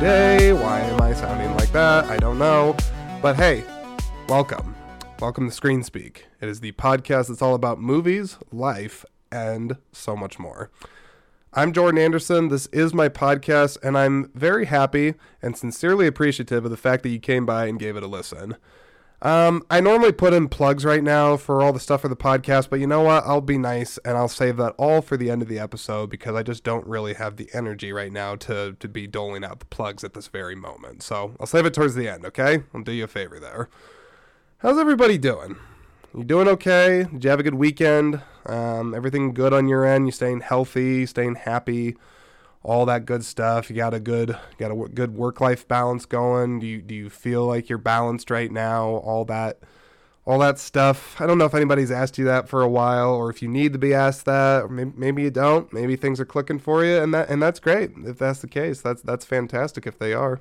today? Why am I sounding like that? I don't know. But hey, welcome. Welcome to Screen Speak. It is the podcast that's all about movies, life, and so much more. I'm Jordan Anderson. This is my podcast, and I'm very happy and sincerely appreciative of the fact that you came by and gave it a listen. Um, I normally put in plugs right now for all the stuff for the podcast, but you know what? I'll be nice and I'll save that all for the end of the episode because I just don't really have the energy right now to, to be doling out the plugs at this very moment. So I'll save it towards the end, okay? I'll do you a favor there. How's everybody doing? You doing okay? Did you have a good weekend? Um, everything good on your end? You staying healthy, staying happy? All that good stuff. You got a good got a good work life balance going. Do you do you feel like you're balanced right now? All that all that stuff. I don't know if anybody's asked you that for a while, or if you need to be asked that, maybe, maybe you don't. Maybe things are clicking for you, and that and that's great if that's the case. That's that's fantastic if they are.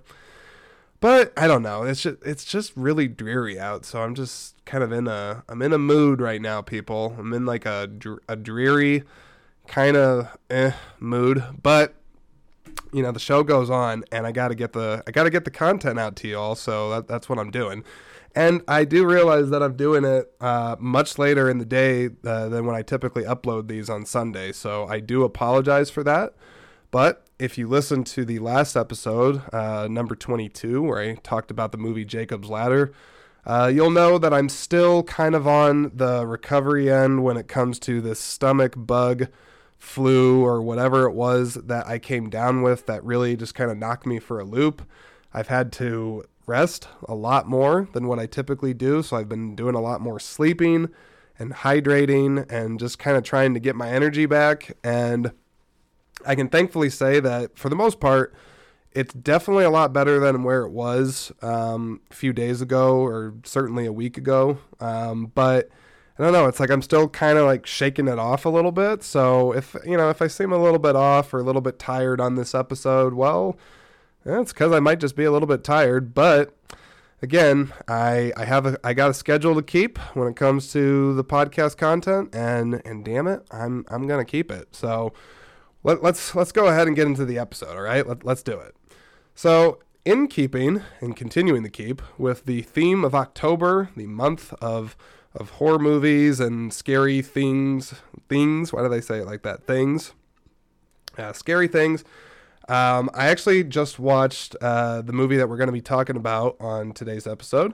But I don't know. It's just it's just really dreary out. So I'm just kind of in a I'm in a mood right now, people. I'm in like a a dreary kind of eh mood, but you know the show goes on and i gotta get the i gotta get the content out to you all so that, that's what i'm doing. And i do realize that i'm doing it uh, much later in the day uh, than when i typically upload these on sunday so i do apologize for that. But if you listen to the last episode uh, number 22 where i talked about the movie jacob's ladder uh, you'll know that i'm still kind of on the recovery end when it comes to this stomach bug flu or whatever it was that I came down with that really just kind of knocked me for a loop. I've had to rest a lot more than what I typically do. So I've been doing a lot more sleeping and hydrating and just kind of trying to get my energy back. And I can thankfully say that for the most part, it's definitely a lot better than where it was um, a few days ago or certainly a week ago. Um, but I don't know. It's like I'm still kind of like shaking it off a little bit. So if you know if I seem a little bit off or a little bit tired on this episode, well, that's because I might just be a little bit tired. But again, I I have a I got a schedule to keep when it comes to the podcast content, and and damn it, I'm I'm gonna keep it. So let, let's let's go ahead and get into the episode. All right, let, let's do it. So in keeping and continuing to keep with the theme of October, the month of of horror movies and scary things. Things. Why do they say it like that? Things. Uh, scary things. Um, I actually just watched uh, the movie that we're going to be talking about on today's episode,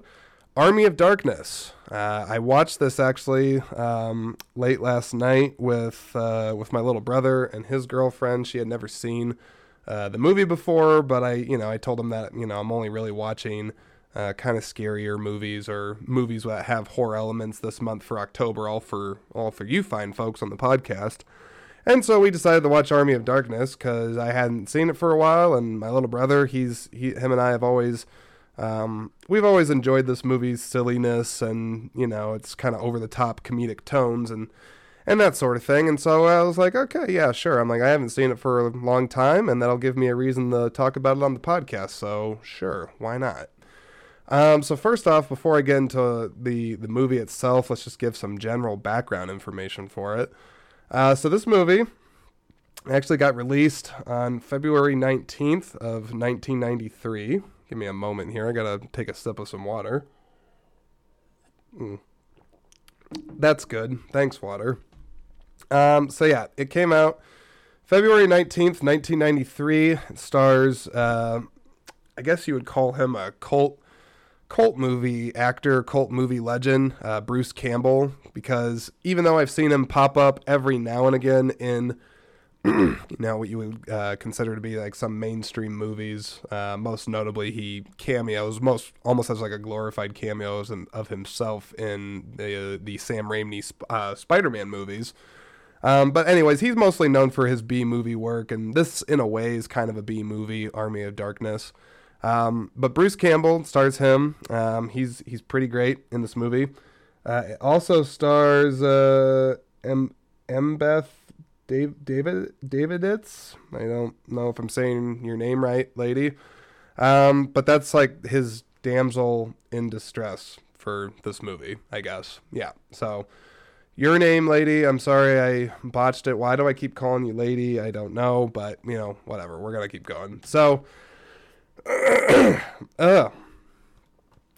Army of Darkness. Uh, I watched this actually um, late last night with uh, with my little brother and his girlfriend. She had never seen uh, the movie before, but I, you know, I told him that you know I'm only really watching uh, kind of scarier movies or movies that have horror elements this month for October, all for all for you fine folks on the podcast. And so we decided to watch Army of Darkness because I hadn't seen it for a while, and my little brother, he's he, him and I have always, um, we've always enjoyed this movie's silliness and you know it's kind of over the top comedic tones and and that sort of thing. And so I was like, okay, yeah, sure. I'm like, I haven't seen it for a long time, and that'll give me a reason to talk about it on the podcast. So sure, why not? Um, so first off, before I get into the the movie itself, let's just give some general background information for it. Uh, so this movie actually got released on February 19th of 1993. Give me a moment here. I gotta take a sip of some water. Mm. That's good. Thanks, water. Um, so yeah, it came out February 19th, 1993. It stars, uh, I guess you would call him a cult cult movie actor, cult movie legend, uh, Bruce Campbell, because even though I've seen him pop up every now and again in, you know, what you would uh, consider to be like some mainstream movies, uh, most notably he cameos, most almost as like a glorified cameos of himself in the the Sam Raimi uh, Spider-Man movies. Um, but anyways, he's mostly known for his B movie work, and this, in a way, is kind of a B movie, Army of Darkness. Um, but Bruce Campbell stars him. Um, he's he's pretty great in this movie. Uh, it also stars uh, M Beth Dave, David Daviditz. I don't know if I'm saying your name right, lady. Um, but that's like his damsel in distress for this movie, I guess. Yeah. So Your name, lady. I'm sorry I botched it. Why do I keep calling you lady? I don't know, but you know, whatever. We're gonna keep going. So, uh,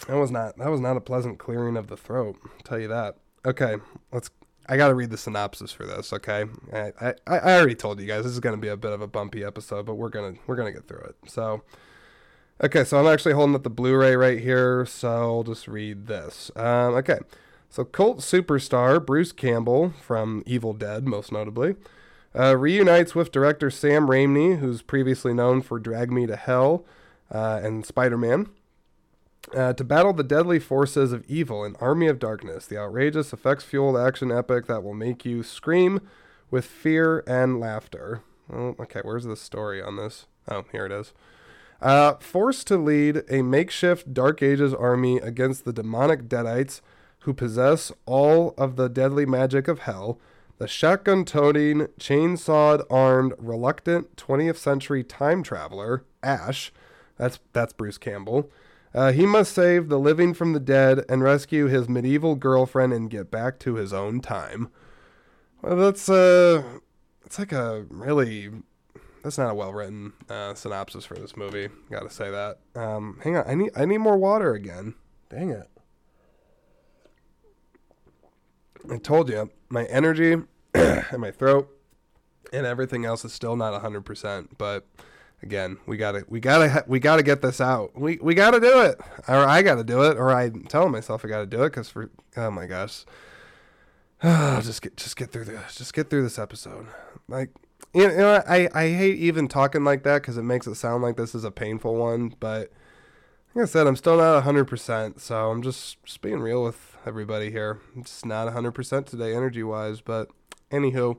that was not that was not a pleasant clearing of the throat. I'll tell you that. Okay, let's. I gotta read the synopsis for this. Okay, I, I I already told you guys this is gonna be a bit of a bumpy episode, but we're gonna we're gonna get through it. So. Okay, so I'm actually holding up the Blu-ray right here, so I'll just read this. Um, okay, so cult superstar Bruce Campbell from Evil Dead, most notably, uh, reunites with director Sam Raimi, who's previously known for Drag Me to Hell uh, and Spider-Man, uh, to battle the deadly forces of evil in Army of Darkness, the outrageous, effects-fueled action epic that will make you scream with fear and laughter. Oh, okay, where's the story on this? Oh, here it is. Uh, forced to lead a makeshift Dark Ages army against the demonic Deadites who possess all of the deadly magic of hell, the shotgun toting, chainsawed armed, reluctant 20th century time traveler, Ash, that's, that's Bruce Campbell, uh, he must save the living from the dead and rescue his medieval girlfriend and get back to his own time. Well, that's uh, it's like a really that's not a well written uh, synopsis for this movie. Got to say that. Um, hang on, I need I need more water again. Dang it! I told you my energy and my throat and everything else is still not hundred percent. But again, we gotta we gotta we gotta get this out. We we gotta do it, or I gotta do it, or I'm telling myself I gotta do it because for oh my gosh. just get just get through this. Just get through this episode. Like you know, I, I hate even talking like that because it makes it sound like this is a painful one. But like I said, I'm still not 100%. So I'm just, just being real with everybody here. It's not 100% today, energy wise. But anywho,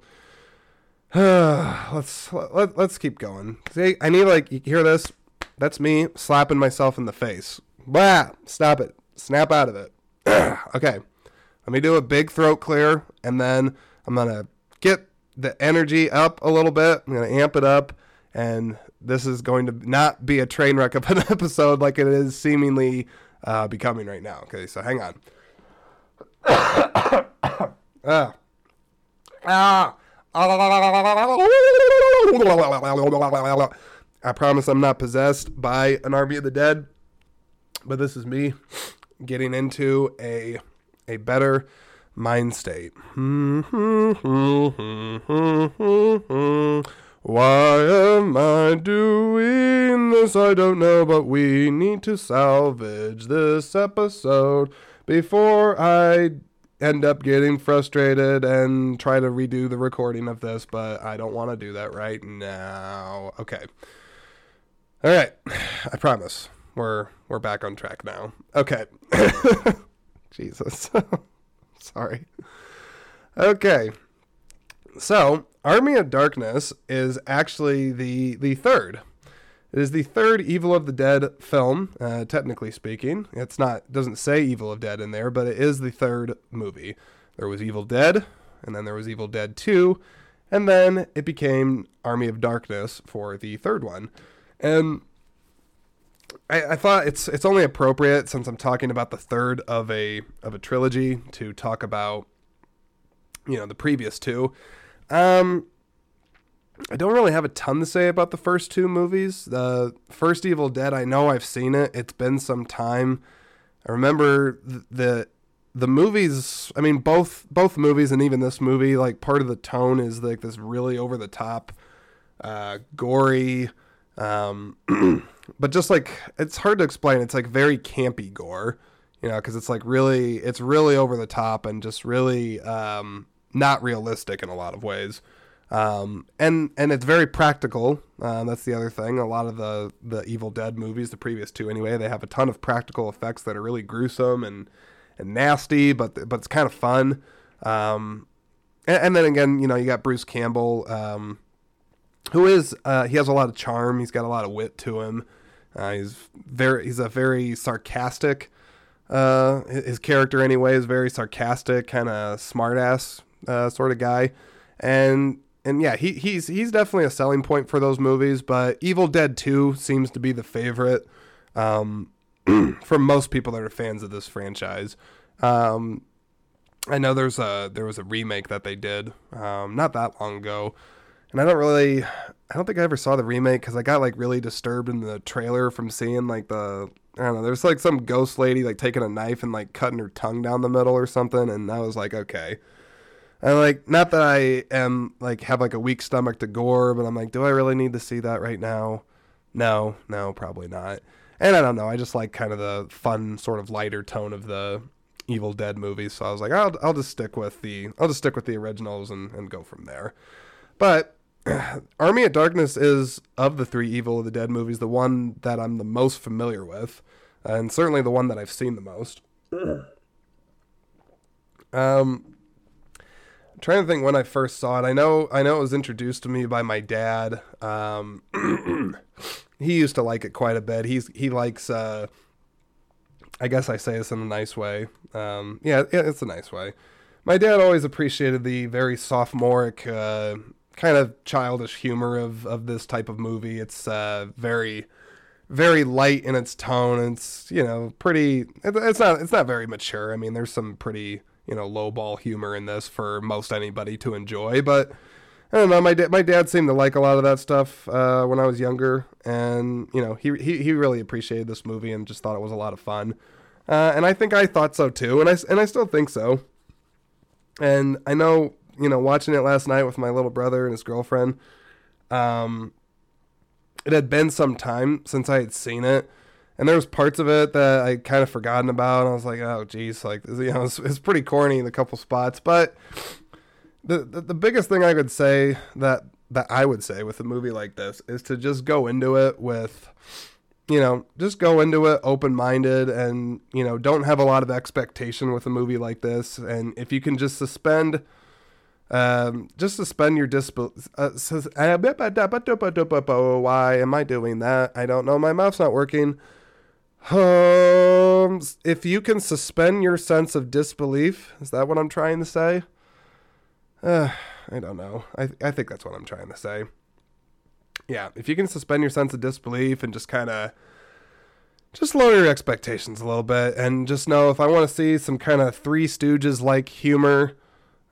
let's let, let's keep going. See, I need like you hear this? That's me slapping myself in the face. Blah! Stop it. Snap out of it. okay. Let me do a big throat clear, and then I'm gonna get the energy up a little bit. I'm to amp it up, and this is going to not be a train wreck of an episode like it is seemingly uh, becoming right now. Okay, so hang on. ah. Ah. I promise I'm not possessed by an army of the dead, but this is me getting into a a better mind state. Why am I doing this? I don't know, but we need to salvage this episode before I end up getting frustrated and try to redo the recording of this, but I don't want to do that right now. Okay. All right. I promise. We're we're back on track now. Okay. Jesus. Sorry. Okay. So, Army of Darkness is actually the the third. It is the third Evil of the Dead film, uh, technically speaking. It's not doesn't say Evil of Dead in there, but it is the third movie. There was Evil Dead, and then there was Evil Dead 2, and then it became Army of Darkness for the third one. And I, I, thought it's it's only appropriate since I'm talking about the third of a of a trilogy to talk about you know the previous two. Um, I don't really have a ton to say about the first two movies. The first Evil Dead, I know I've seen it. It's been some time. I remember the, the movies i mean both both movies and even this movie like part of the tone is like this really over the top uh gory um but just like it's hard to explain. It's like very campy gore, you know, because it's like really, it's really over the top and just really um, not realistic in a lot of ways. Um, and and it's very practical. Uh, that's the other thing. A lot of the the Evil Dead movies, the previous two anyway, they have a ton of practical effects that are really gruesome and and nasty, but but it's kind of fun. Um, and, and, then again, you know, you got Bruce Campbell, um, who is uh, he has a lot of charm. He's got a lot of wit to him. Uh, he's very he's a very sarcastic. Uh, his character anyway is very sarcastic, kind of smartass uh, sort of guy, and and yeah, he he's he's definitely a selling point for those movies. But Evil Dead Two seems to be the favorite um, for most people that are fans of this franchise. Um, I know there's a there was a remake that they did um, not that long ago, and I don't really I don't think I ever saw the remake because I got like really disturbed in the trailer from seeing like the I don't know there's like some ghost lady like taking a knife and like cutting her tongue down the middle or something, and I was like okay. And like not that I am like have like a weak stomach to gore, but I'm like, do I really need to see that right now? No, no, probably not. And I don't know, I just like kind of the fun sort of lighter tone of the Evil Dead movies, so I was like, I'll I'll just stick with the I'll just stick with the originals and, and go from there. But Army of Darkness is of the three Evil of the Dead movies the one that I'm the most familiar with, and certainly the one that I've seen the most. Um, I'm trying to think when I first saw it. I know I know it was introduced to me by my dad. Um, he used to like it quite a bit. He's he likes. Uh, I guess I say this in a nice way. Um, yeah, it's a nice way. My dad always appreciated the very sophomoric, uh, kind of childish humor of of this type of movie. It's uh, very very light in its tone. It's you know pretty. It's not it's not very mature. I mean, there's some pretty you know low ball humor in this for most anybody to enjoy. But I don't know. My dad my dad seemed to like a lot of that stuff uh, when I was younger, and you know he, he he really appreciated this movie and just thought it was a lot of fun. Uh, and I think I thought so too, and I and I still think so. And I know you know watching it last night with my little brother and his girlfriend. Um, it had been some time since I had seen it, and there was parts of it that I kind of forgotten about. I was like, oh, geez, like you know, it's, it's pretty corny in a couple spots. But the, the the biggest thing I could say that that I would say with a movie like this is to just go into it with, you know, just go into it open minded and you know don't have a lot of expectation with a movie like this. And if you can just suspend. Um, just suspend your disbelief. Uh, why am I doing that? I don't know. My mouth's not working. Um, if you can suspend your sense of disbelief, is that what I'm trying to say? Uh, I don't know. I I think that's what I'm trying to say. Yeah, if you can suspend your sense of disbelief and just kind of just lower your expectations a little bit and just know if I want to see some kind of Three Stooges like humor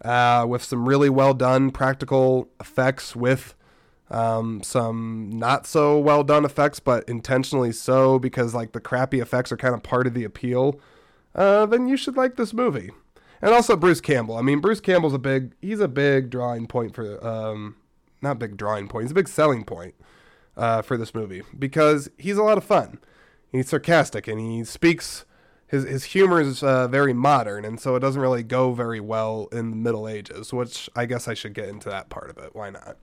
uh, with some really well done practical effects with um, some not so well done effects, but intentionally so because like the crappy effects are kind of part of the appeal, uh, then you should like this movie. And also Bruce Campbell. I mean, Bruce Campbell's a big he's a big drawing point for um, not big drawing point. He's a big selling point uh, for this movie because he's a lot of fun. He's sarcastic and he speaks. His his humor is uh, very modern, and so it doesn't really go very well in the Middle Ages. Which I guess I should get into that part of it. Why not?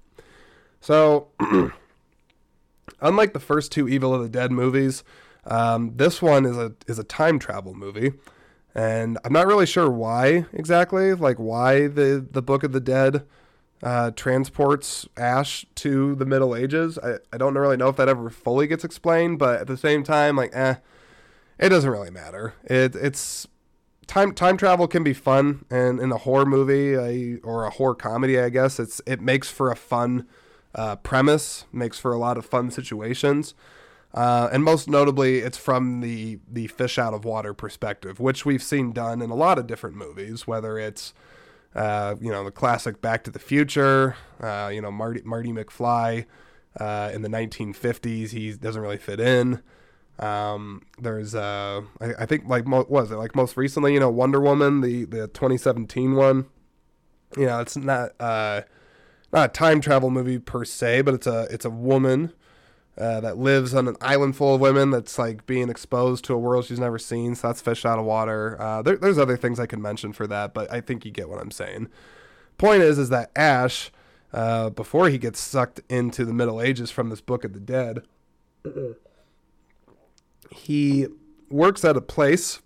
So, unlike the first two Evil of the Dead movies, um, this one is a is a time travel movie, and I'm not really sure why exactly, like why the the Book of the Dead uh, transports Ash to the Middle Ages. I, I don't really know if that ever fully gets explained, but at the same time, like, eh, it doesn't really matter. It it's time time travel can be fun, and in a horror movie I, or a horror comedy, I guess it's it makes for a fun uh, premise, makes for a lot of fun situations. Uh, and most notably, it's from the the fish out of water perspective, which we've seen done in a lot of different movies. Whether it's uh, you know the classic Back to the Future, uh, you know Marty Marty McFly uh, in the 1950s, he doesn't really fit in. Um, there's uh, I, I, think like mo- was it like most recently, you know Wonder Woman, the the 2017 one. You know, it's not uh, not a time travel movie per se, but it's a it's a woman uh, that lives on an island full of women that's like being exposed to a world she's never seen. So that's fish out of water. Uh, there, there's other things I can mention for that, but I think you get what I'm saying. Point is, is that Ash, uh, before he gets sucked into the Middle Ages from this Book of the Dead, he works at a place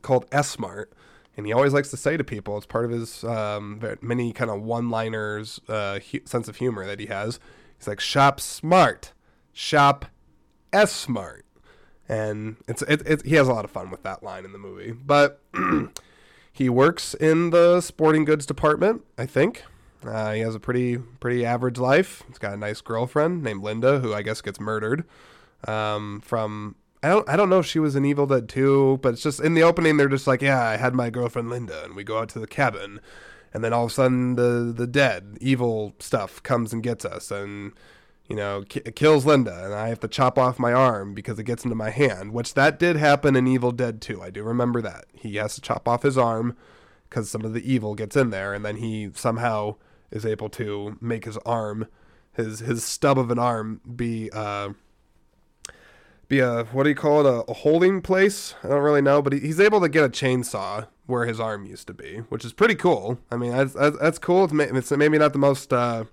called S-Mart and he always likes to say to people, it's part of his um, many kind of one-liners, uh, hu- sense of humor that he has. He's like, "Shop smart, shop s smart," and it's it, it, he has a lot of fun with that line in the movie. But he works in the sporting goods department, I think. Uh, he has a pretty pretty average life. He's got a nice girlfriend named Linda, who I guess gets murdered um, from I don't I don't know if she was in Evil Dead 2, but it's just in the opening they're just like, yeah, I had my girlfriend Linda and we go out to the cabin and then all of a sudden the the dead evil stuff comes and gets us and you know ki- kills Linda and I have to chop off my arm because it gets into my hand, which that did happen in Evil Dead 2. I do remember that. He has to chop off his arm cuz some of the evil gets in there and then he somehow is able to make his arm his his stub of an arm be uh be a what do you call it a, a holding place i don't really know but he, he's able to get a chainsaw where his arm used to be which is pretty cool i mean that's that's, cool it's, it's maybe not the most uh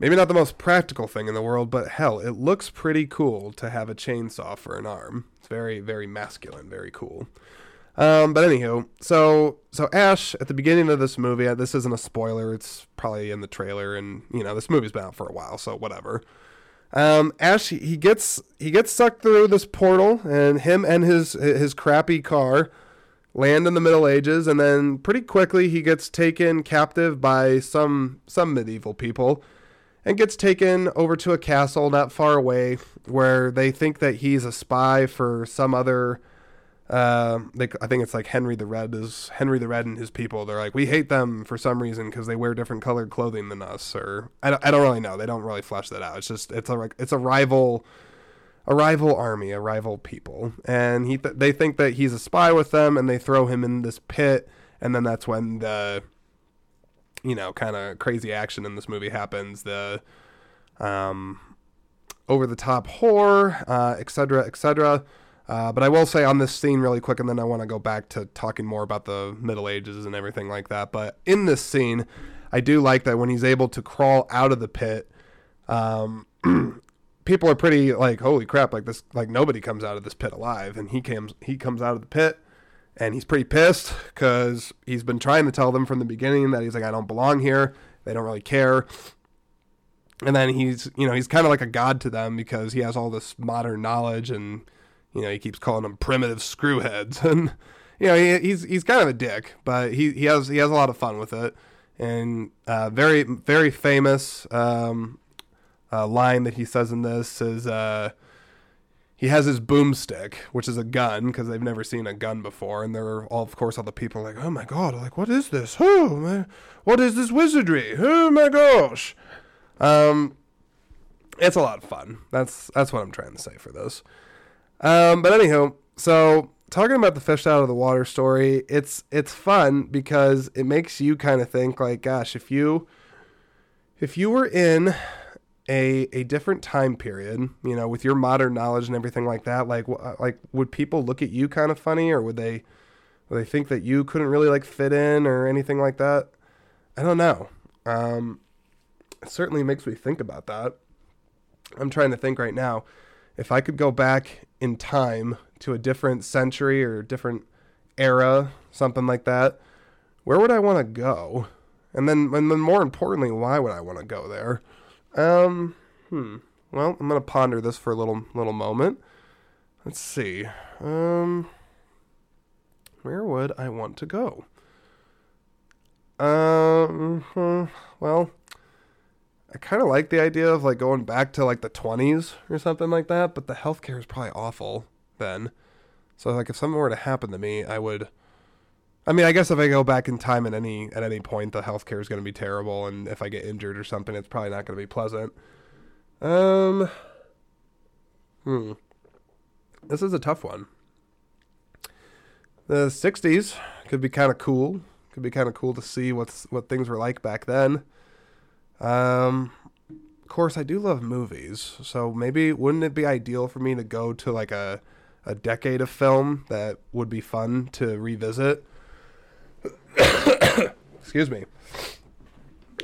maybe not the most practical thing in the world but hell it looks pretty cool to have a chainsaw for an arm it's very very masculine very cool um, but anywho, so so Ash at the beginning of this movie, uh, this isn't a spoiler. It's probably in the trailer, and you know this movie's been out for a while, so whatever. Um, Ash he gets he gets sucked through this portal, and him and his his crappy car land in the Middle Ages, and then pretty quickly he gets taken captive by some some medieval people, and gets taken over to a castle not far away where they think that he's a spy for some other uh, they, I think it's like Henry the Red is Henry the Red and his people. They're like we hate them for some reason because they wear different colored clothing than us, or I don't, I don't really know. They don't really flesh that out. It's just it's a it's a rival, a rival army, a rival people, and he th- they think that he's a spy with them, and they throw him in this pit, and then that's when the, you know, kind of crazy action in this movie happens. The, um, over the top horror, uh, et cetera, et cetera. Uh, but I will say on this scene really quick, and then I want to go back to talking more about the Middle Ages and everything like that. But in this scene, I do like that when he's able to crawl out of the pit, um, people are pretty like, "Holy crap!" Like this, like nobody comes out of this pit alive, and he comes he comes out of the pit, and he's pretty pissed because he's been trying to tell them from the beginning that he's like, "I don't belong here." They don't really care. And then he's, you know, he's kind of like a god to them because he has all this modern knowledge and you know, he keeps calling them primitive screwheads, and you know, he, he's he's kind of a dick, but he, he has he has a lot of fun with it, and uh, very very famous um, uh, line that he says in this is uh, he has his boomstick, which is a gun because they've never seen a gun before, and they're all of course all the people like, oh my god, like what is this? Oh man, what is this wizardry? Oh my gosh. Um, it's a lot of fun. That's that's what I'm trying to say for this. Um, but anyhow, so talking about the fish out of the water story, it's it's fun because it makes you kind of think like, gosh, if you if you were in a a different time period, you know, with your modern knowledge and everything like that, like like would people look at you kind of funny, or would they would they think that you couldn't really like fit in or anything like that? I don't know. Um, it certainly makes me think about that. I'm trying to think right now if I could go back in time to a different century or different era, something like that, where would I want to go? And then, and then more importantly, why would I want to go there? Um, hmm. Well, I'm gonna ponder this for a little little moment. Let's see. Um, where would I want to go? Um, hmm, well, I kind of like the idea of like going back to like the 20s or something like that, but the healthcare is probably awful then. So like if something were to happen to me, I would I mean, I guess if I go back in time at any at any point, the healthcare is going to be terrible and if I get injured or something, it's probably not going to be pleasant. Um Hmm. This is a tough one. The 60s could be kind of cool. Could be kind of cool to see what's what things were like back then. Um, of course, I do love movies, so maybe wouldn't it be ideal for me to go to like a a decade of film that would be fun to revisit? Excuse me.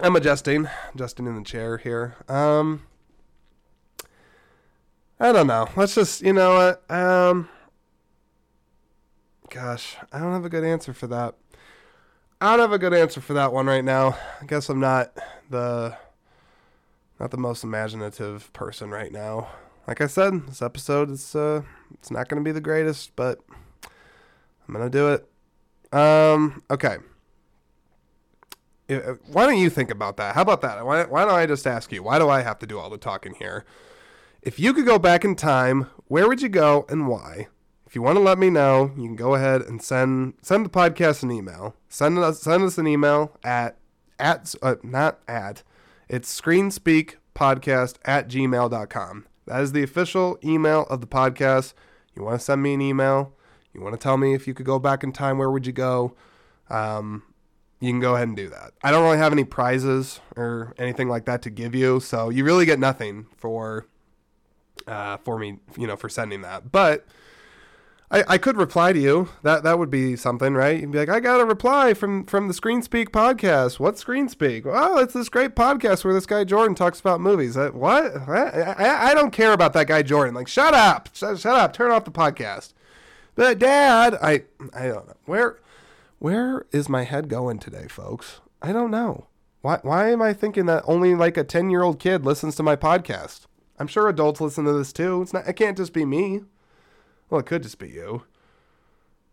I'm adjusting, adjusting in the chair here. Um, I don't know. Let's just, you know what? Um, gosh, I don't have a good answer for that. I don't have a good answer for that one right now. I guess I'm not the not the most imaginative person right now. Like I said, this episode is uh it's not going to be the greatest, but I'm going to do it. Um okay. Why don't you think about that? How about that? Why, why don't I just ask you? Why do I have to do all the talking here? if you could go back in time, where would you go and why? If you want to let me know, you can go ahead and send send the podcast an email. Send us send us an email at at uh, not at it's screenspeakpodcast at gmail.com. That is the official email of the podcast. You want to send me an email? You want to tell me if you could go back in time, where would you go? Um, you can go ahead and do that. I don't really have any prizes or anything like that to give you, so you really get nothing for uh, for me, you know, for sending that. But I, I could reply to you. That that would be something, right? You'd be like, I got a reply from from the Screen Speak podcast. What's Screen Speak? Well, it's this great podcast where this guy Jordan talks about movies. Uh, what? I, I, I don't care about that guy Jordan. Like, shut up, shut, shut up, turn off the podcast. But Dad, I I don't know where where is my head going today, folks. I don't know. Why why am I thinking that only like a ten year old kid listens to my podcast? I'm sure adults listen to this too. It's not. It can't just be me. Well, it could just be you.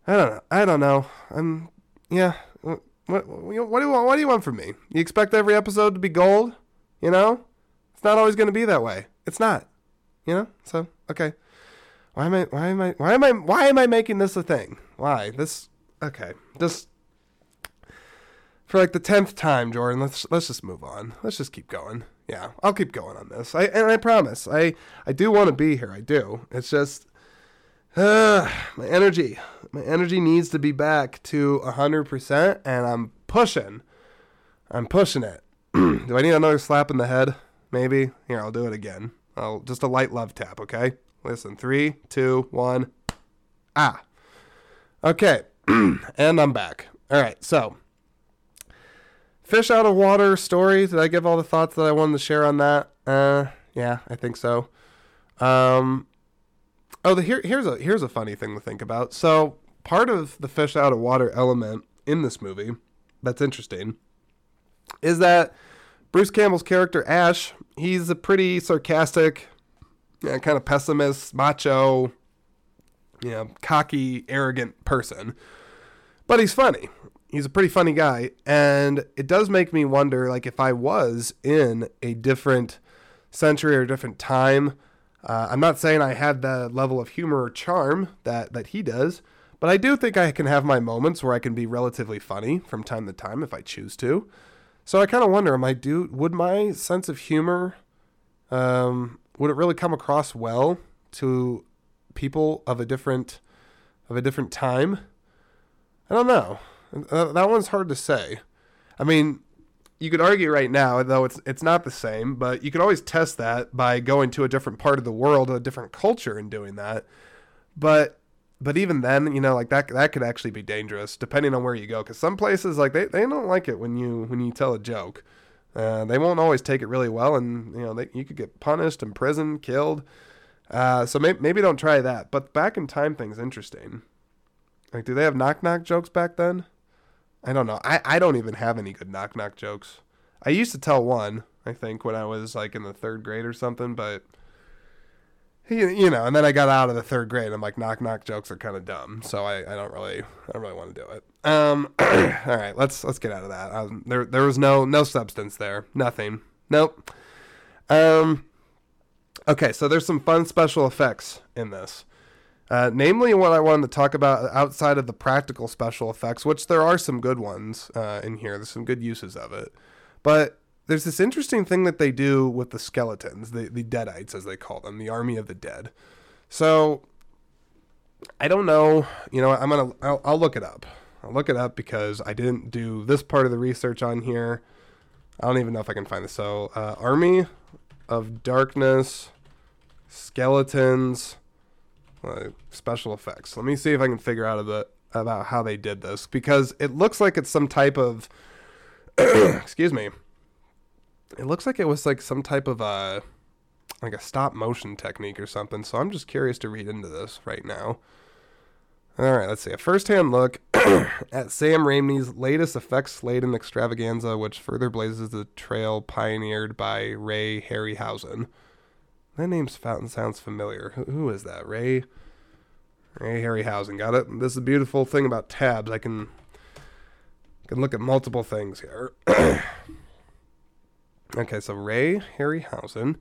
I don't know. I don't know. I'm. Yeah. What, what, what do you want? What do you want from me? You expect every episode to be gold? You know, it's not always going to be that way. It's not. You know. So okay. Why am I? Why am I? Why am I? Why am I making this a thing? Why this? Okay. Just for like the tenth time, Jordan. Let's let's just move on. Let's just keep going. Yeah, I'll keep going on this. I and I promise. I I do want to be here. I do. It's just my energy. My energy needs to be back to hundred percent, and I'm pushing. I'm pushing it. do I need another slap in the head? Maybe. Here, I'll do it again. I'll just a light love tap. Okay. Listen. Three, two, one. Ah. Okay. and I'm back. All right. So fish out of water story. Did I give all the thoughts that I wanted to share on that? Uh, yeah, I think so. Um, oh, the, here, here's a here's a funny thing to think about. So part of the fish out of water element in this movie that's interesting is that Bruce Campbell's character Ash, he's a pretty sarcastic, yeah, kind of pessimist, macho, you know, cocky, arrogant person. But he's funny he's a pretty funny guy and it does make me wonder like if i was in a different century or different time uh, i'm not saying i had the level of humor or charm that that he does but i do think i can have my moments where i can be relatively funny from time to time if i choose to. So i kind of wonder am i do would my sense of humor um, would it really come across well to people of a different of a different time? I don't know. That one's hard to say. I mean, you could argue right now, though it's it's not the same, but you could always test that by going to a different part of the world, a different culture, and doing that. But but even then, you know, like that that could actually be dangerous depending on where you go. Because some places like they, they don't like it when you when you tell a joke. Uh, they won't always take it really well, and you know they, you could get punished, imprisoned, killed. Uh, so maybe, maybe don't try that. But back in time thing's interesting. Like, do they have knock knock jokes back then? I don't know. I, I don't even have any good knock knock jokes. I used to tell one, I think, when I was like in the third grade or something, but you, you know, and then I got out of the third grade. I'm like, knock knock jokes are kind of dumb, so I, I don't really I don't really want to do it. Um, all right, let's let's get out of that. Um, there there was no no substance there, nothing. Nope. Um, okay, so there's some fun special effects in this. Uh, namely, what I wanted to talk about outside of the practical special effects, which there are some good ones uh, in here. There's some good uses of it. But there's this interesting thing that they do with the skeletons, the, the Deadites, as they call them, the army of the dead. So, I don't know. You know, I'm to, I'll, I'll look it up. I'll look it up because I didn't do this part of the research on here. I don't even know if I can find this. So, uh, Army of Darkness, Skeletons special effects. Let me see if I can figure out a bit about how they did this because it looks like it's some type of excuse me. It looks like it was like some type of a uh, like a stop motion technique or something. So I'm just curious to read into this right now. All right, let's see. A first-hand look at Sam Raimi's latest effects-laden extravaganza, which further blazes the trail pioneered by Ray Harryhausen. That name's Fountain sounds familiar. Who, who is that? Ray. Ray Harryhausen. Got it. This is a beautiful thing about tabs. I can can look at multiple things here. okay, so Ray Harryhausen.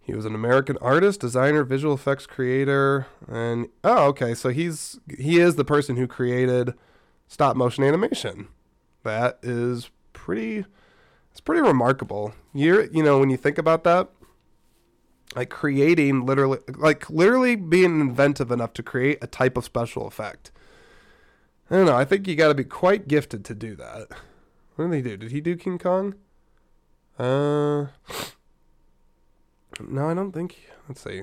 He was an American artist, designer, visual effects creator, and oh, okay, so he's he is the person who created stop motion animation. That is pretty it's pretty remarkable. You're you know, when you think about that, like creating literally like literally being inventive enough to create a type of special effect. I don't know, I think you got to be quite gifted to do that. What did he do? Did he do King Kong? Uh no, I don't think. Let's see.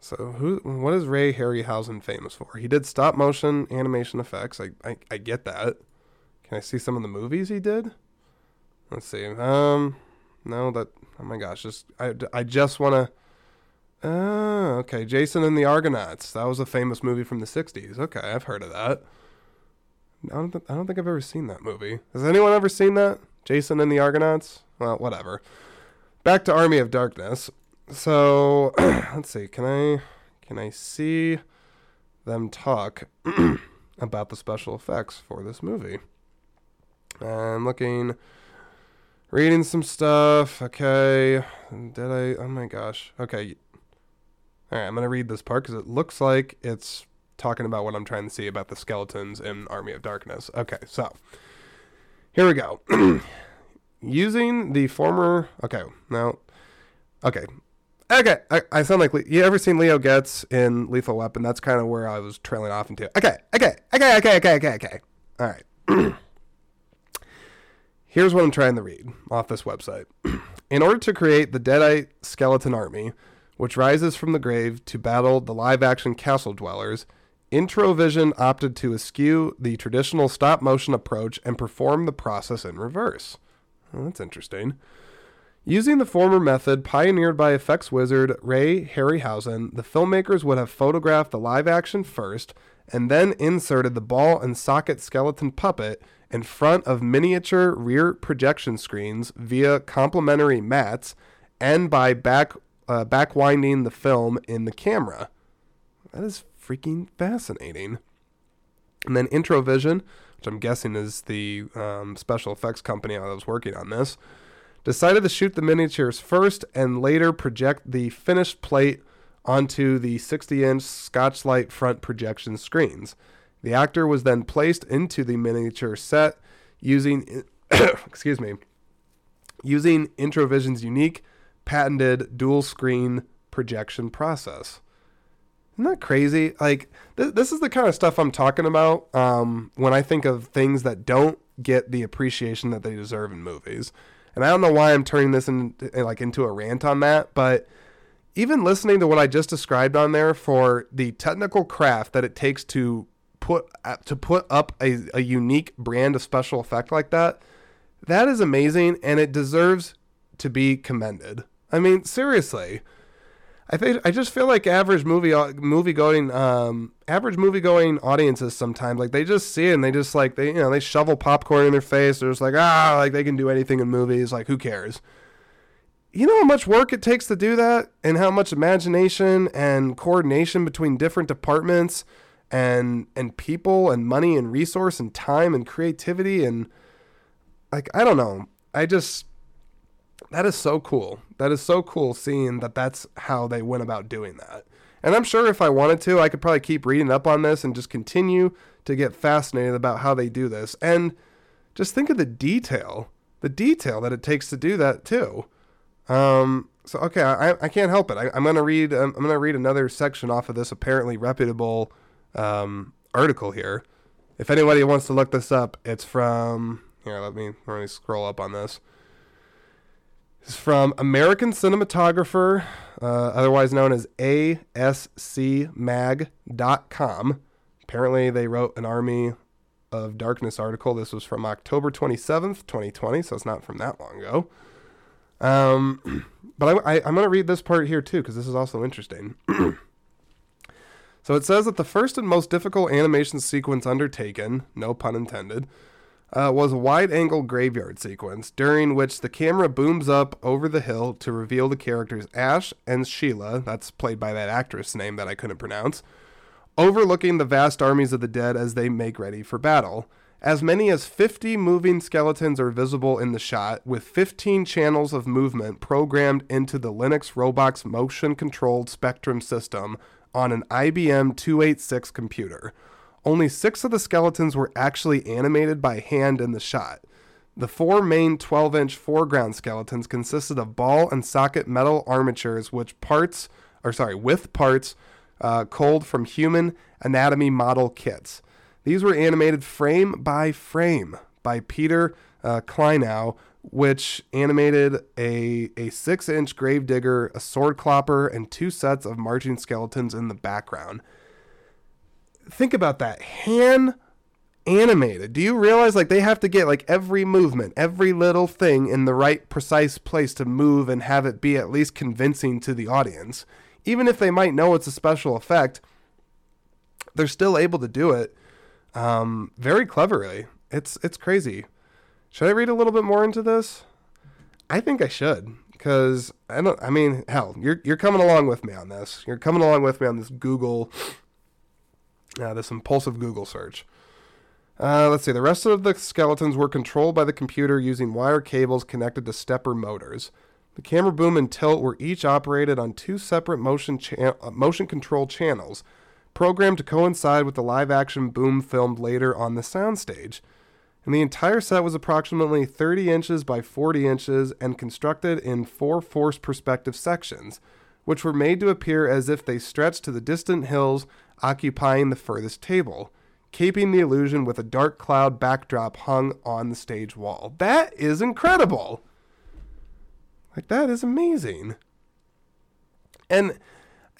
So who? What is Ray Harryhausen famous for? He did stop motion animation effects. I, I I get that. Can I see some of the movies he did? Let's see. Um, no, that. Oh my gosh, just I I just want to. Oh, okay. Jason and the Argonauts. That was a famous movie from the '60s. Okay, I've heard of that. I don't. Th- I don't think I've ever seen that movie. Has anyone ever seen that? Jason and the Argonauts. Well, whatever back to Army of Darkness. So let's see. Can I can I see them talk about the special effects for this movie? I'm looking, reading some stuff. Okay, did I? Oh my gosh. Okay. All right, I'm gonna read this part because it looks like it's talking about what I'm trying to see about the skeletons in Army of Darkness. Okay, so here we go. using the former. Okay, now, okay, okay. I, I sound like you ever seen Leo Getz in Lethal Weapon? That's kind of where I was trailing off into. Okay, okay, okay, okay, okay, okay, okay. All right. Here's what I'm trying to read off this website. in order to create the Deadite skeleton army, which rises from the grave to battle the live action castle dwellers, Introvision opted to eschew the traditional stop motion approach and perform the process in reverse. Well, that's interesting. Using the former method pioneered by effects wizard Ray Harryhausen, the filmmakers would have photographed the live action first and then inserted the ball and socket skeleton puppet in front of miniature rear projection screens via complementary mattes and by back uh, backwinding the film in the camera. That is freaking fascinating. And then Introvision which I'm guessing is the um, special effects company that was working on this, decided to shoot the miniatures first and later project the finished plate onto the 60 inch Scotchlite front projection screens. The actor was then placed into the miniature set using, excuse me, using Introvision's unique patented dual screen projection process. Isn't that crazy? Like th- this is the kind of stuff I'm talking about um, when I think of things that don't get the appreciation that they deserve in movies. And I don't know why I'm turning this in, like into a rant on that, but even listening to what I just described on there for the technical craft that it takes to put uh, to put up a, a unique brand of special effect like that, that is amazing and it deserves to be commended. I mean, seriously. I think I just feel like average movie uh, movie going um, average movie going audiences sometimes like they just see it and they just like they you know they shovel popcorn in their face. They're just like ah like they can do anything in movies. Like who cares? You know how much work it takes to do that? And how much imagination and coordination between different departments and and people and money and resource and time and creativity and like I don't know I just that is so cool. That is so cool seeing that that's how they went about doing that. And I'm sure if I wanted to, I could probably keep reading up on this and just continue to get fascinated about how they do this. And just think of the detail, the detail that it takes to do that too. Um, so okay, I, I can't help it. I, am gonna read. I'm, I'm, gonna read another section off of this apparently reputable um, article here. If anybody wants to look this up, it's from here. Let me let me scroll up on this It's from American cinematographer, uh, otherwise known as ASCMag.com. Apparently, they wrote an Army of Darkness article. This was from October 27th, 2020, so it's not from that long ago. Um, but I, am going to read this part here too, because this is also interesting. so it says that the first and most difficult animation sequence undertaken, no pun intended, uh, was a wide angle graveyard sequence during which the camera booms up over the hill to reveal the characters Ash and Sheila, that's played by that actress name that I couldn't pronounce, overlooking the vast armies of the dead as they make ready for battle. As many as 50 moving skeletons are visible in the shot, with 15 channels of movement programmed into the Lynx Robox motion controlled Spectrum system on an IBM 286 computer. Only six of the skeletons were actually animated by hand in the shot. The four main 12 inch foreground skeletons consisted of ball and socket metal armatures, which parts, or sorry, with parts uh, culled from human anatomy model kits. These were animated frame by frame by Peter uh, Kleinow, which animated a, a six inch gravedigger, a sword clopper, and two sets of marching skeletons in the background. Think about that. Hand animated. Do you realize like they have to get like every movement, every little thing in the right precise place to move and have it be at least convincing to the audience? Even if they might know it's a special effect, they're still able to do it um, very cleverly. It's it's crazy. Should I read a little bit more into this? I think I should because I don't. I mean, hell, you're you're coming along with me on this. You're coming along with me on this Google, uh, this impulsive Google search. Uh, let's see. The rest of the skeletons were controlled by the computer using wire cables connected to stepper motors. The camera boom and tilt were each operated on two separate motion cha- uh, motion control channels, programmed to coincide with the live action boom filmed later on the soundstage. And the entire set was approximately 30 inches by 40 inches and constructed in four forced perspective sections, which were made to appear as if they stretched to the distant hills occupying the furthest table, caping the illusion with a dark cloud backdrop hung on the stage wall. That is incredible! Like that is amazing. And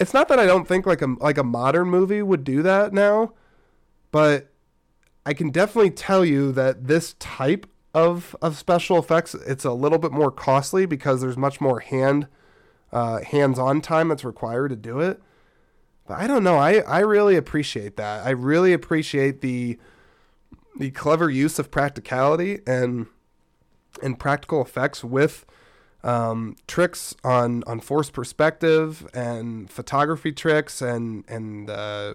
it's not that I don't think like a like a modern movie would do that now, but I can definitely tell you that this type of of special effects it's a little bit more costly because there's much more hand uh, hands-on time that's required to do it. But I don't know. I I really appreciate that. I really appreciate the the clever use of practicality and and practical effects with um, tricks on on forced perspective and photography tricks and and uh,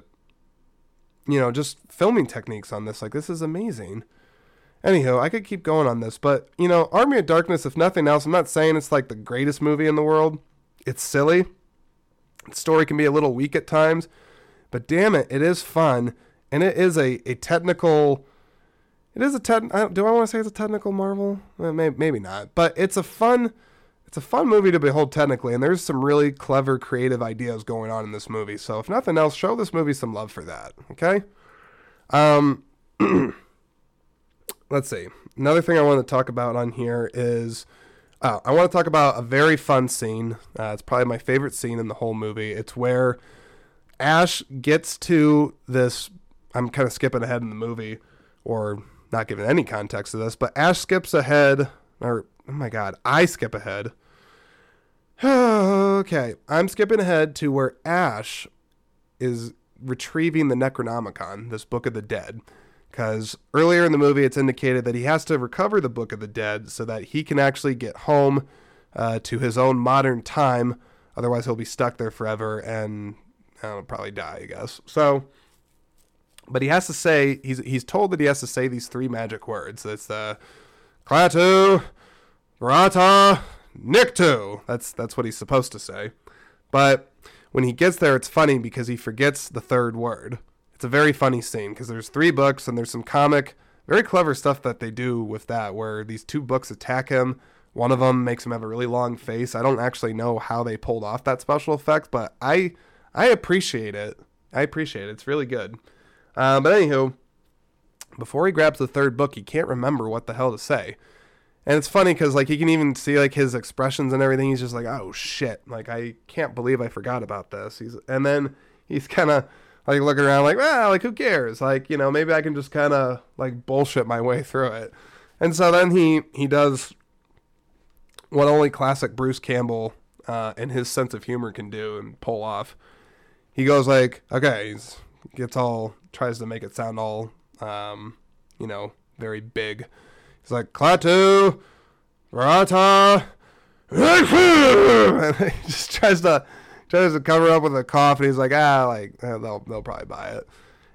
you know just filming techniques on this. Like this is amazing. Anyhow, I could keep going on this, but you know, Army of Darkness. If nothing else, I'm not saying it's like the greatest movie in the world. It's silly. The story can be a little weak at times, but damn it, it is fun and it is a a technical. It is a tech. Do I want to say it's a technical marvel? Eh, maybe, maybe not, but it's a fun it's a fun movie to behold technically, and there's some really clever, creative ideas going on in this movie. So if nothing else, show this movie some love for that. Okay. Um, let's see. Another thing I want to talk about on here is uh, I want to talk about a very fun scene. Uh, it's probably my favorite scene in the whole movie. It's where Ash gets to this. I'm kind of skipping ahead in the movie, or not giving any context to this, but Ash skips ahead, or oh my god, I skip ahead. Okay, I'm skipping ahead to where Ash is retrieving the Necronomicon, this Book of the Dead. Because earlier in the movie, it's indicated that he has to recover the Book of the Dead so that he can actually get home uh, to his own modern time. Otherwise, he'll be stuck there forever and he'll probably die, I guess. So, but he has to say, he's, he's told that he has to say these three magic words. It's the uh, Klaatu, Nikto. That's that's what he's supposed to say. But when he gets there, it's funny because he forgets the third word. It's a very funny scene because there's three books and there's some comic, very clever stuff that they do with that, where these two books attack him. One of them makes him have a really long face. I don't actually know how they pulled off that special effect, but I I appreciate it. I appreciate it. It's really good. Uh, but anywho, before he grabs the third book, he can't remember what the hell to say. And it's funny because like you can even see like his expressions and everything. He's just like, oh shit, like I can't believe I forgot about this. He's and then he's kind of like looking around like, well, like who cares? Like you know maybe I can just kind of like bullshit my way through it. And so then he he does what only classic Bruce Campbell uh, and his sense of humor can do and pull off. He goes like, okay, he's gets all tries to make it sound all um, you know very big He's like, Klaatu, Barada, and he just tries to tries to cover up with a cough, and he's like, ah, like eh, they'll they'll probably buy it.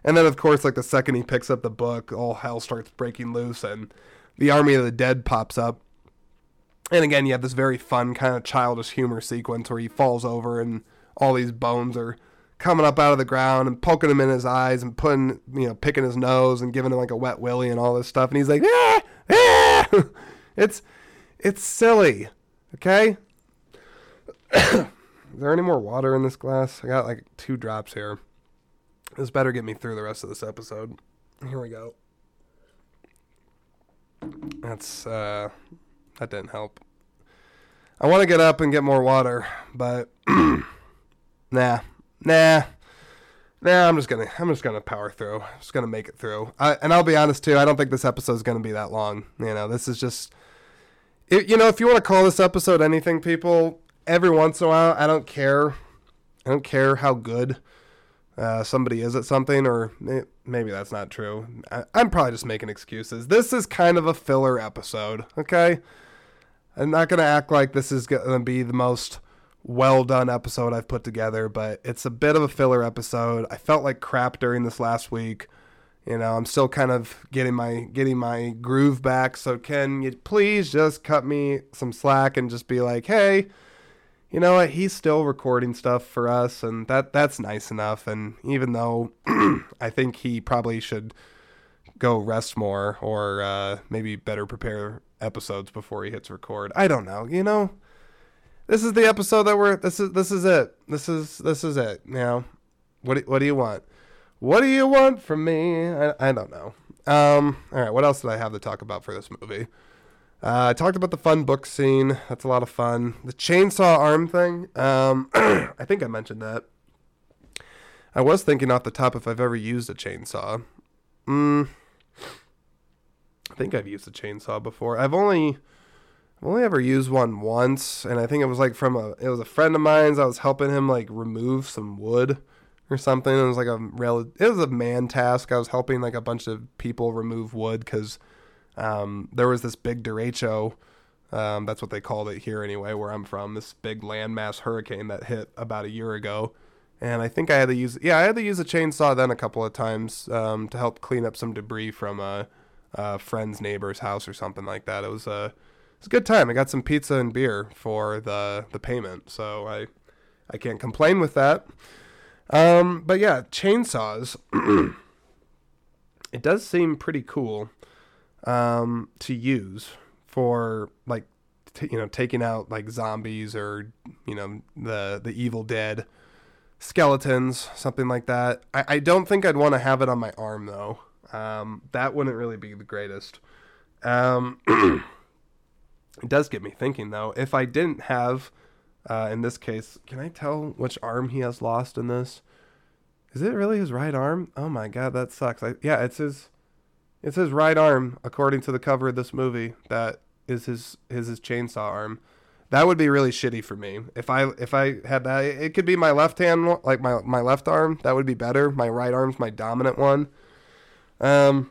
And then, of course, like the second he picks up the book, all hell starts breaking loose, and the army of the dead pops up. And again, you have this very fun kind of childish humor sequence where he falls over and all these bones are coming up out of the ground and poking him in his eyes and putting, you know, picking his nose and giving him like a wet willy and all this stuff. And he's like, ah. it's, it's silly. Okay. Is there any more water in this glass? I got like two drops here. This better get me through the rest of this episode. Here we go. That's uh that didn't help. I want to get up and get more water, but nah. Nah. Nah, I'm just gonna I'm just gonna power through. I'm just gonna make it through. I, and I'll be honest too. I don't think this episode is gonna be that long. You know, this is just, it, you know, if you want to call this episode anything, people. Every once in a while, I don't care. I don't care how good uh, somebody is at something, or maybe that's not true. I, I'm probably just making excuses. This is kind of a filler episode, okay? I'm not to act like this is to be the most well done episode I've put together, but it's a bit of a filler episode. I felt like crap during this last week. You know, I'm still kind of getting my getting my groove back. So can you please just cut me some slack and just be like, "Hey, you know what? He's still recording stuff for us, and that that's nice enough. And even though I think he probably should go rest more or uh, maybe better prepare episodes before he hits record. I don't know. You know, this is the episode that we're. This is this is it. This is this is it. You know, what do, what do you want? What do you want from me? I, I don't know. Um, all right, what else did I have to talk about for this movie? Uh, I talked about the fun book scene. That's a lot of fun. The chainsaw arm thing. Um, I think I mentioned that. I was thinking off the top if I've ever used a chainsaw. Mm, I think I've used a chainsaw before. I've only I've only ever used one once, and I think it was like from a it was a friend of mine's. I was helping him like remove some wood or something. It was like a rel it was a man task. I was helping like a bunch of people remove wood because um, there was this big derecho. Um, that's what they called it here anyway, where I'm from. This big landmass hurricane that hit about a year ago, and I think I had to use yeah I had to use a chainsaw then a couple of times um, to help clean up some debris from a, a friend's neighbor's house or something like that. It was a it was a good time. I got some pizza and beer for the the payment, so I I can't complain with that. Um, but yeah, chainsaws. it does seem pretty cool um, to use for like t- you know taking out like zombies or you know the the evil dead skeletons something like that i, I don't think i'd want to have it on my arm though um, that wouldn't really be the greatest um, it does get me thinking though if i didn't have uh, in this case can i tell which arm he has lost in this is it really his right arm oh my god that sucks I, yeah it's his it's his right arm, according to the cover of this movie. That is his his, his chainsaw arm. That would be really shitty for me. If I if I had that, it could be my left hand, like my my left arm. That would be better. My right arm's my dominant one. Um,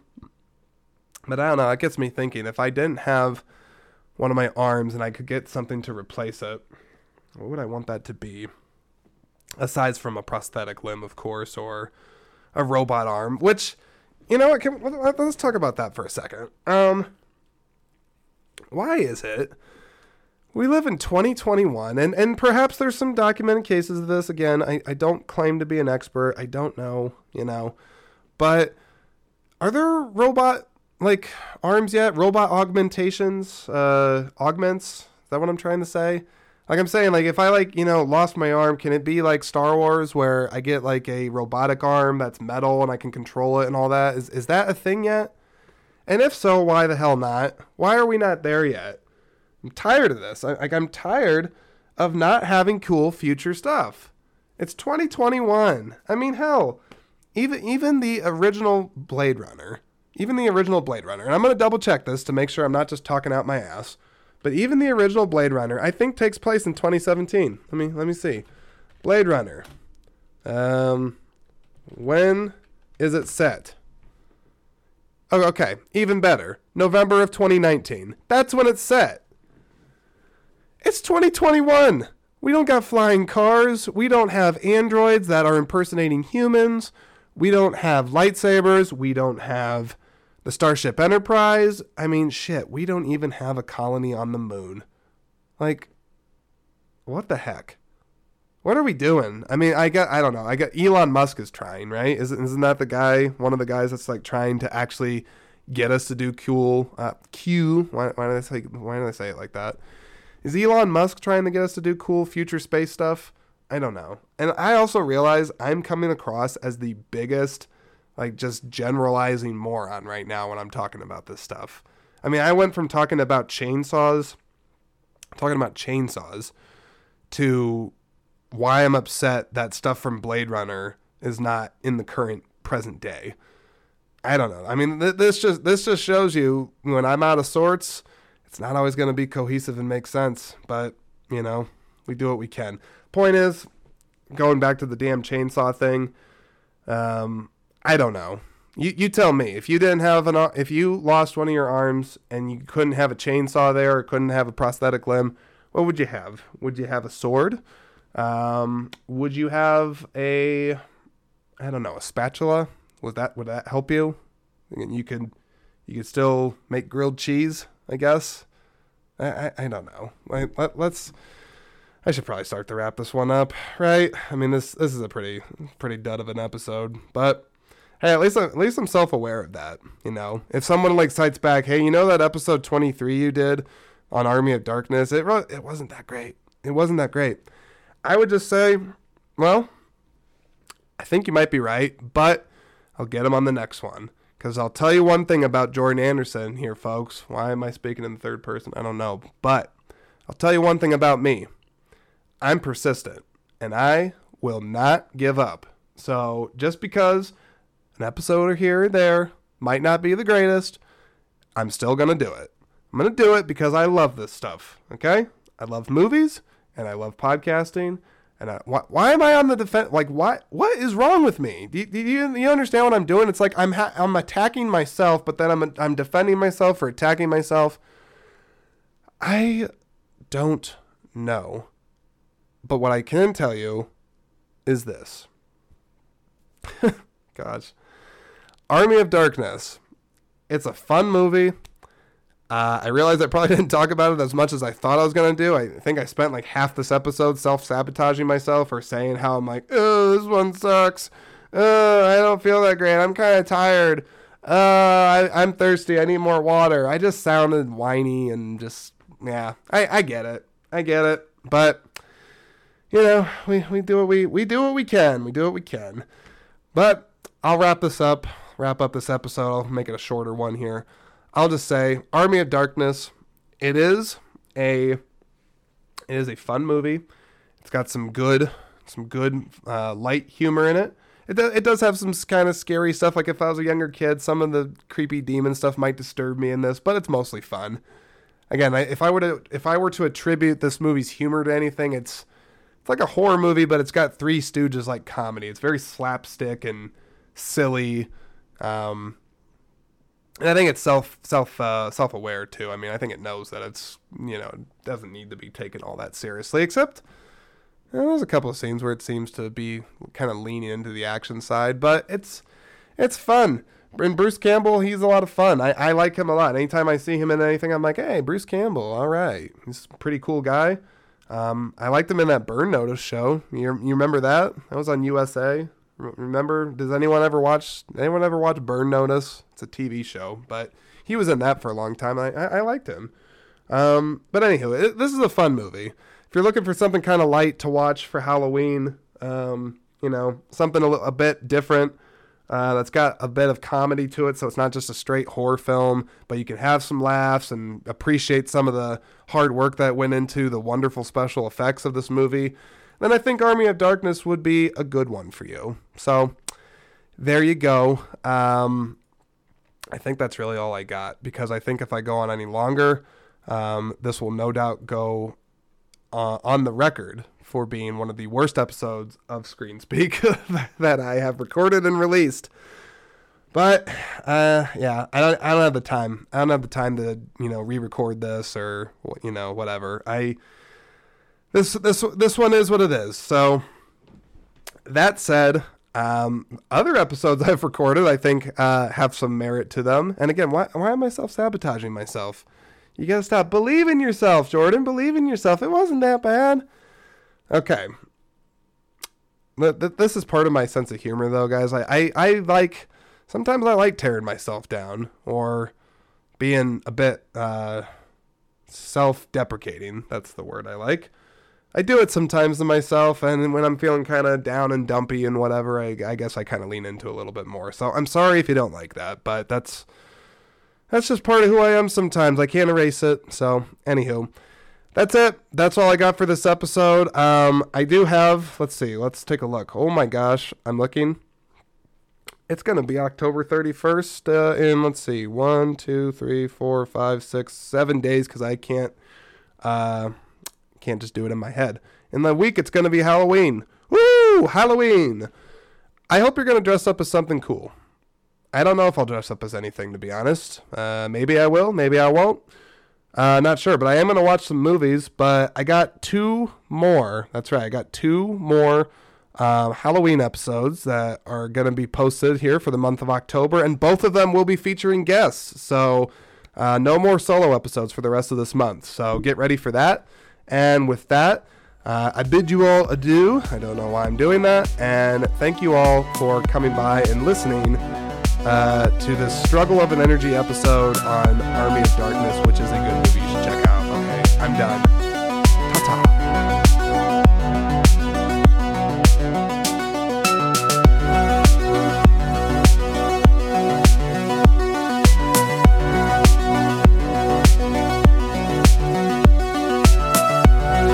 but I don't know. It gets me thinking. If I didn't have one of my arms and I could get something to replace it, what would I want that to be? Aside from a prosthetic limb, of course, or a robot arm, which you know what? Can, let's talk about that for a second. Um, why is it we live in 2021, and and perhaps there's some documented cases of this. Again, I I don't claim to be an expert. I don't know, you know, but are there robot like arms yet? Robot augmentations, uh, augments. Is that what I'm trying to say? Like I'm saying, like if I like you know lost my arm, can it be like Star Wars where I get like a robotic arm that's metal and I can control it and all that? Is is that a thing yet? And if so, why the hell not? Why are we not there yet? I'm tired of this. I, like I'm tired of not having cool future stuff. It's 2021. I mean, hell, even even the original Blade Runner, even the original Blade Runner, and I'm gonna double check this to make sure I'm not just talking out my ass. But even the original Blade Runner, I think, takes place in 2017. Let me let me see. Blade Runner. Um, when is it set? Oh, okay. Even better. November of 2019. That's when it's set. It's 2021. We don't got flying cars. We don't have androids that are impersonating humans. We don't have lightsabers. We don't have the Starship Enterprise. I mean, shit, we don't even have a colony on the moon. Like, what the heck? What are we doing? I mean, I got I don't know. I got Elon Musk is trying, right? Isn't isn't that the guy? One of the guys that's like trying to actually get us to do cool uh, Q. Why, why did I say why did I say it like that? Is Elon Musk trying to get us to do cool future space stuff? I don't know. And I also realize I'm coming across as the biggest, like just generalizing moron right now when I'm talking about this stuff. I mean, I went from talking about chainsaws, talking about chainsaws, to why I'm upset that stuff from Blade Runner is not in the current present day. I don't know. I mean, th- this just this just shows you when I'm out of sorts, it's not always going to be cohesive and make sense. But you know, we do what we can. Point is, going back to the damn chainsaw thing. Um, I don't know. You you tell me if you didn't have an if you lost one of your arms and you couldn't have a chainsaw there or couldn't have a prosthetic limb, what would you have? Would you have a sword? Um, would you have a, I don't know, a spatula? Would that would that help you? You could you could still make grilled cheese, I guess. I I, I don't know. Let, let, let's. I should probably start to wrap this one up, right? I mean this this is a pretty pretty dud of an episode, but hey, at least at least I'm self aware of that. You know, if someone like cites back, hey, you know that episode 23 you did on Army of Darkness, it it wasn't that great. It wasn't that great. I would just say, well, I think you might be right, but I'll get him on the next one. Because I'll tell you one thing about Jordan Anderson here, folks. Why am I speaking in the third person? I don't know. But I'll tell you one thing about me I'm persistent and I will not give up. So just because an episode or here or there might not be the greatest, I'm still going to do it. I'm going to do it because I love this stuff. Okay? I love movies and I love podcasting. And I, why, why am I on the defense? Like, why? What is wrong with me? Do, do you, you understand what I'm doing? It's like I'm ha- I'm attacking myself, but then I'm I'm defending myself or attacking myself. I don't know, but what I can tell you is this. Gosh, Army of Darkness. It's a fun movie. Uh, I realized I probably didn't talk about it as much as I thought I was going to do. I think I spent like half this episode self sabotaging myself or saying how I'm like, oh, this one sucks. Oh, I don't feel that great. I'm kind of tired. Uh, I, I'm thirsty. I need more water. I just sounded whiny and just, yeah, I, I get it. I get it. But, you know, we, we do what we, we do what we can. We do what we can. But I'll wrap this up, wrap up this episode. I'll make it a shorter one here. I'll just say Army of Darkness. It is a it is a fun movie. It's got some good some good uh, light humor in it. It, do, it does have some kind of scary stuff. Like if I was a younger kid, some of the creepy demon stuff might disturb me in this, but it's mostly fun. Again, I, if I were to if I were to attribute this movie's humor to anything, it's it's like a horror movie, but it's got Three Stooges like comedy. It's very slapstick and silly. Um, and I think it's self self uh, self aware too. I mean, I think it knows that it's you know doesn't need to be taken all that seriously. Except you know, there's a couple of scenes where it seems to be kind of leaning into the action side, but it's it's fun. And Bruce Campbell, he's a lot of fun. I, I like him a lot. Anytime I see him in anything, I'm like, hey, Bruce Campbell, all right, he's a pretty cool guy. Um, I liked him in that Burn Notice show. You, you remember that? That was on USA. Remember? Does anyone ever watch? Anyone ever watch Burn Notice? It's a TV show, but he was in that for a long time. I I, I liked him. Um, but anywho, it, this is a fun movie. If you're looking for something kind of light to watch for Halloween, um, you know, something a, a bit different. Uh, that's got a bit of comedy to it, so it's not just a straight horror film, but you can have some laughs and appreciate some of the hard work that went into the wonderful special effects of this movie then I think Army of Darkness would be a good one for you. So there you go. Um, I think that's really all I got because I think if I go on any longer, um, this will no doubt go uh, on the record for being one of the worst episodes of Screen Speak that I have recorded and released. But uh, yeah, I don't. I don't have the time. I don't have the time to you know re-record this or you know whatever. I this this this one is what it is. So that said, Um, other episodes I've recorded, I think, uh, have some merit to them. And again, why, why am I self sabotaging myself? You gotta stop. believing in yourself, Jordan. Believe in yourself. It wasn't that bad. Okay. This is part of my sense of humor, though, guys. I, I, I like, sometimes I like tearing myself down or being a bit uh, self deprecating. That's the word I like. I do it sometimes to myself, and when I'm feeling kind of down and dumpy and whatever, I, I guess I kind of lean into a little bit more. So I'm sorry if you don't like that, but that's that's just part of who I am sometimes. I can't erase it. So, anywho, that's it. That's all I got for this episode. Um, I do have, let's see, let's take a look. Oh my gosh, I'm looking. It's to be October 31st uh, in, let's see, one, two, three, four, five, six, seven days because I can't, uh, can't just do it in my head. In the week, it's going to be Halloween. Woo! Halloween! I hope you're going to dress up as something cool. I don't know if I'll dress up as anything, to be honest. Uh, maybe I will, maybe I won't. Uh, not sure, but I am going to watch some movies. But I got two more. That's right, I got two more uh, Halloween episodes that are going to be posted here for the month of October, and both of them will be featuring guests. So uh, no more solo episodes for the rest of this month. So get ready for that. And with that, uh, I bid you all adieu. I don't know why I'm doing that. And thank you all for coming by and listening uh, to the Struggle of an Energy episode on Army of Darkness, which is a good movie you should check out. Okay, I'm done.